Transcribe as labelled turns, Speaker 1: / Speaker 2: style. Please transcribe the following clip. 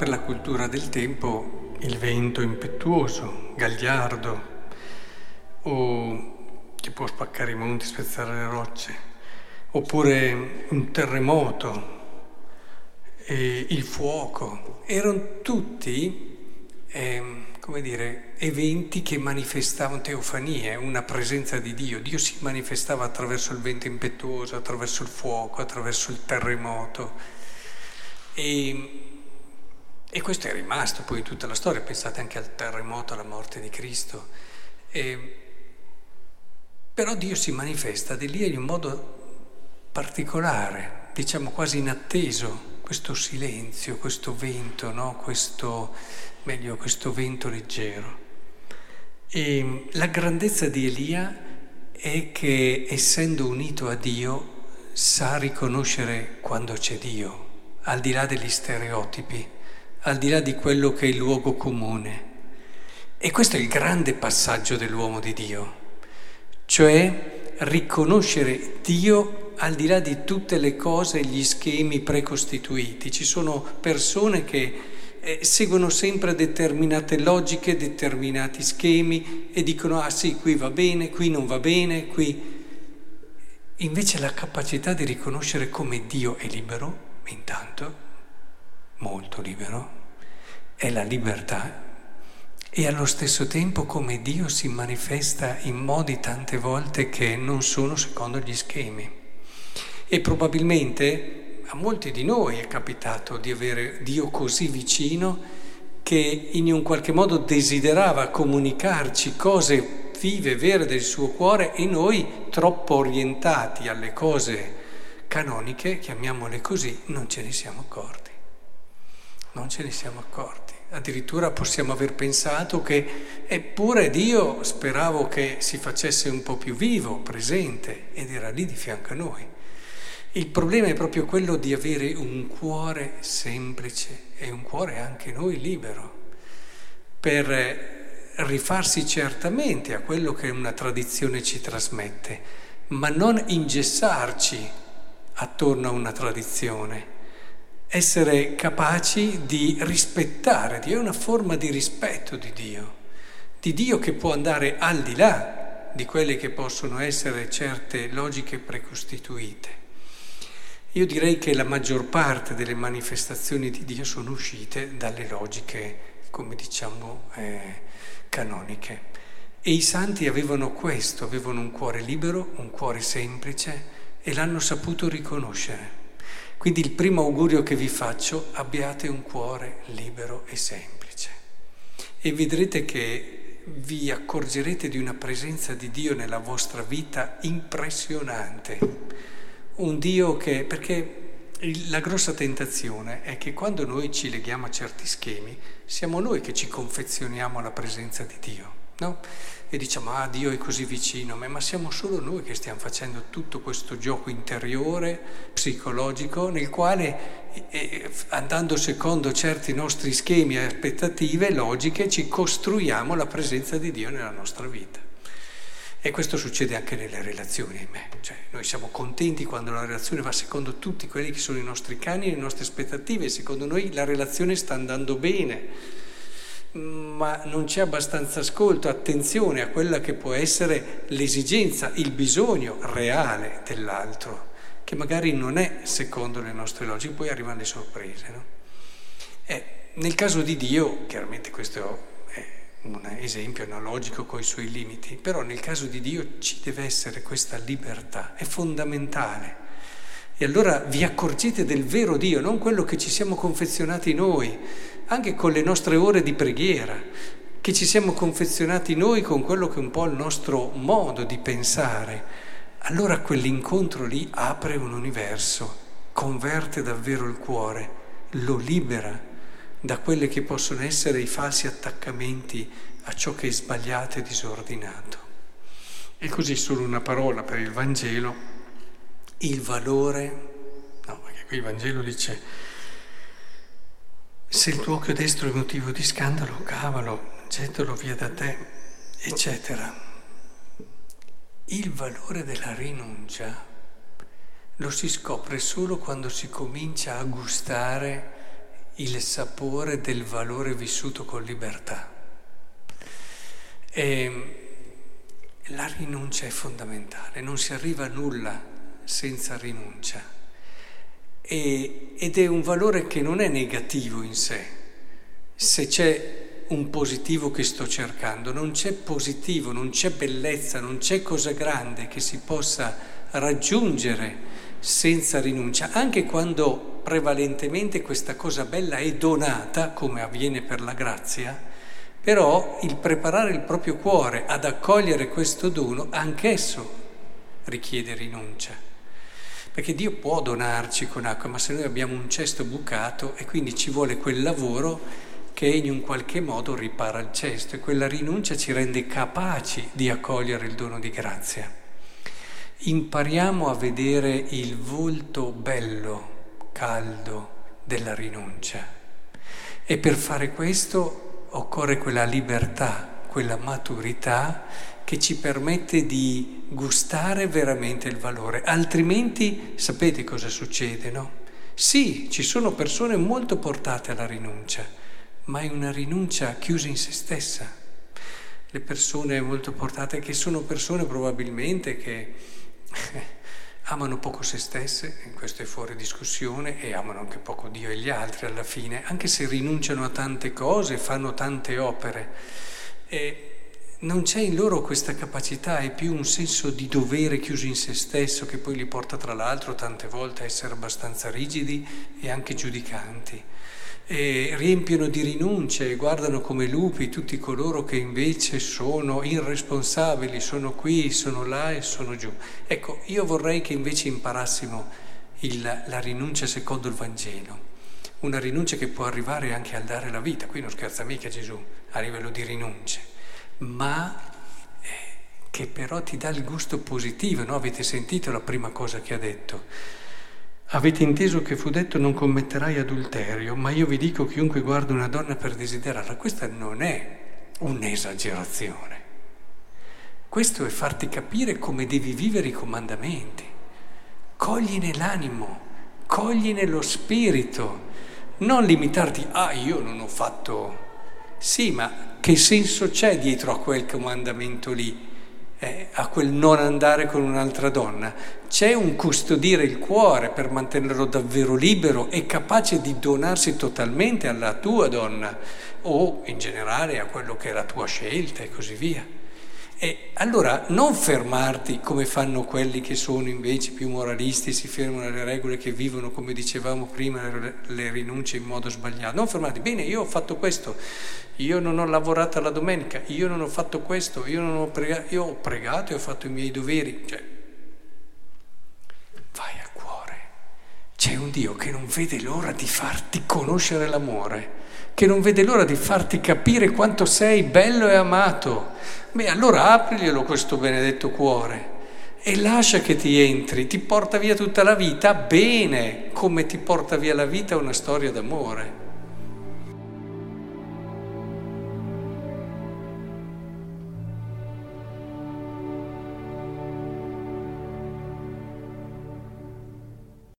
Speaker 1: per la cultura del tempo il vento impetuoso, gagliardo, o che può spaccare i monti, spezzare le rocce, oppure un terremoto, il fuoco, erano tutti, eh, come dire, eventi che manifestavano teofanie, una presenza di Dio. Dio si manifestava attraverso il vento impetuoso, attraverso il fuoco, attraverso il terremoto. E e questo è rimasto poi in tutta la storia, pensate anche al terremoto, alla morte di Cristo. E, però Dio si manifesta di lì in un modo particolare, diciamo quasi inatteso, questo silenzio, questo vento, no? questo, meglio, questo vento leggero. E la grandezza di Elia è che essendo unito a Dio sa riconoscere quando c'è Dio, al di là degli stereotipi al di là di quello che è il luogo comune. E questo è il grande passaggio dell'uomo di Dio, cioè riconoscere Dio al di là di tutte le cose e gli schemi precostituiti. Ci sono persone che eh, seguono sempre determinate logiche, determinati schemi e dicono ah sì, qui va bene, qui non va bene, qui... Invece la capacità di riconoscere come Dio è libero, intanto, molto libero, è la libertà e allo stesso tempo come Dio si manifesta in modi tante volte che non sono secondo gli schemi. E probabilmente a molti di noi è capitato di avere Dio così vicino che in un qualche modo desiderava comunicarci cose vive, vere del suo cuore e noi troppo orientati alle cose canoniche, chiamiamole così, non ce ne siamo accorti non ce ne siamo accorti. Addirittura possiamo aver pensato che eppure Dio speravo che si facesse un po' più vivo, presente, ed era lì di fianco a noi. Il problema è proprio quello di avere un cuore semplice e un cuore anche noi libero, per rifarsi certamente a quello che una tradizione ci trasmette, ma non ingessarci attorno a una tradizione essere capaci di rispettare Dio, è una forma di rispetto di Dio, di Dio che può andare al di là di quelle che possono essere certe logiche precostituite. Io direi che la maggior parte delle manifestazioni di Dio sono uscite dalle logiche, come diciamo, eh, canoniche. E i santi avevano questo, avevano un cuore libero, un cuore semplice e l'hanno saputo riconoscere. Quindi il primo augurio che vi faccio, abbiate un cuore libero e semplice. E vedrete che vi accorgerete di una presenza di Dio nella vostra vita impressionante. Un Dio che, perché la grossa tentazione è che quando noi ci leghiamo a certi schemi, siamo noi che ci confezioniamo alla presenza di Dio, no? e diciamo ah Dio è così vicino a me, ma siamo solo noi che stiamo facendo tutto questo gioco interiore, psicologico, nel quale eh, andando secondo certi nostri schemi e aspettative logiche ci costruiamo la presenza di Dio nella nostra vita. E questo succede anche nelle relazioni, ahimè. Cioè, noi siamo contenti quando la relazione va secondo tutti quelli che sono i nostri cani e le nostre aspettative, secondo noi la relazione sta andando bene ma non c'è abbastanza ascolto, attenzione a quella che può essere l'esigenza, il bisogno reale dell'altro, che magari non è secondo le nostre logiche, poi arrivano le sorprese. No? Eh, nel caso di Dio, chiaramente questo è un esempio analogico con i suoi limiti, però nel caso di Dio ci deve essere questa libertà, è fondamentale. E allora vi accorgete del vero Dio, non quello che ci siamo confezionati noi, anche con le nostre ore di preghiera, che ci siamo confezionati noi con quello che è un po' il nostro modo di pensare. Allora quell'incontro lì apre un universo, converte davvero il cuore, lo libera da quelli che possono essere i falsi attaccamenti a ciò che è sbagliato e disordinato. E così solo una parola per il Vangelo il valore, no, perché qui il Vangelo dice, se il tuo occhio destro è motivo di scandalo, cavalo, gettalo via da te, eccetera. Il valore della rinuncia lo si scopre solo quando si comincia a gustare il sapore del valore vissuto con libertà. E la rinuncia è fondamentale, non si arriva a nulla senza rinuncia. E, ed è un valore che non è negativo in sé. Se c'è un positivo che sto cercando, non c'è positivo, non c'è bellezza, non c'è cosa grande che si possa raggiungere senza rinuncia, anche quando prevalentemente questa cosa bella è donata, come avviene per la grazia, però il preparare il proprio cuore ad accogliere questo dono, anch'esso richiede rinuncia. Perché Dio può donarci con acqua, ma se noi abbiamo un cesto bucato e quindi ci vuole quel lavoro che in un qualche modo ripara il cesto e quella rinuncia ci rende capaci di accogliere il dono di grazia. Impariamo a vedere il volto bello, caldo della rinuncia e per fare questo occorre quella libertà, quella maturità che ci permette di gustare veramente il valore, altrimenti sapete cosa succede, no? Sì, ci sono persone molto portate alla rinuncia, ma è una rinuncia chiusa in se stessa. Le persone molto portate, che sono persone probabilmente che amano poco se stesse, questo è fuori discussione, e amano anche poco Dio e gli altri alla fine, anche se rinunciano a tante cose, fanno tante opere. E non c'è in loro questa capacità, è più un senso di dovere chiuso in se stesso che poi li porta tra l'altro tante volte a essere abbastanza rigidi e anche giudicanti. E riempiono di rinunce e guardano come lupi tutti coloro che invece sono irresponsabili, sono qui, sono là e sono giù. Ecco, io vorrei che invece imparassimo il, la rinuncia secondo il Vangelo, una rinuncia che può arrivare anche al dare la vita, qui non scherza mica Gesù a livello di rinunce, ma eh, che però ti dà il gusto positivo, no? Avete sentito la prima cosa che ha detto? Avete inteso che fu detto non commetterai adulterio, ma io vi dico chiunque guarda una donna per desiderarla, questa non è un'esagerazione. Questo è farti capire come devi vivere i comandamenti. Cogli l'animo, cogli nello spirito, non limitarti, ah io non ho fatto... Sì, ma che senso c'è dietro a quel comandamento lì? eh, a quel non andare con un'altra donna. C'è un custodire il cuore per mantenerlo davvero libero e capace di donarsi totalmente alla tua donna o in generale a quello che è la tua scelta e così via. E allora non fermarti come fanno quelli che sono invece più moralisti, si fermano alle regole che vivono, come dicevamo prima, le rinunce in modo sbagliato. Non fermarti, bene, io ho fatto questo, io non ho lavorato la domenica, io non ho fatto questo, io, non ho, pregato, io ho pregato e ho fatto i miei doveri. Cioè, vai a cuore. C'è un Dio che non vede l'ora di farti conoscere l'amore, che non vede l'ora di farti capire quanto sei bello e amato Beh, allora apriglielo questo benedetto cuore e lascia che ti entri, ti porta via tutta la vita bene, come ti porta via la vita una storia d'amore.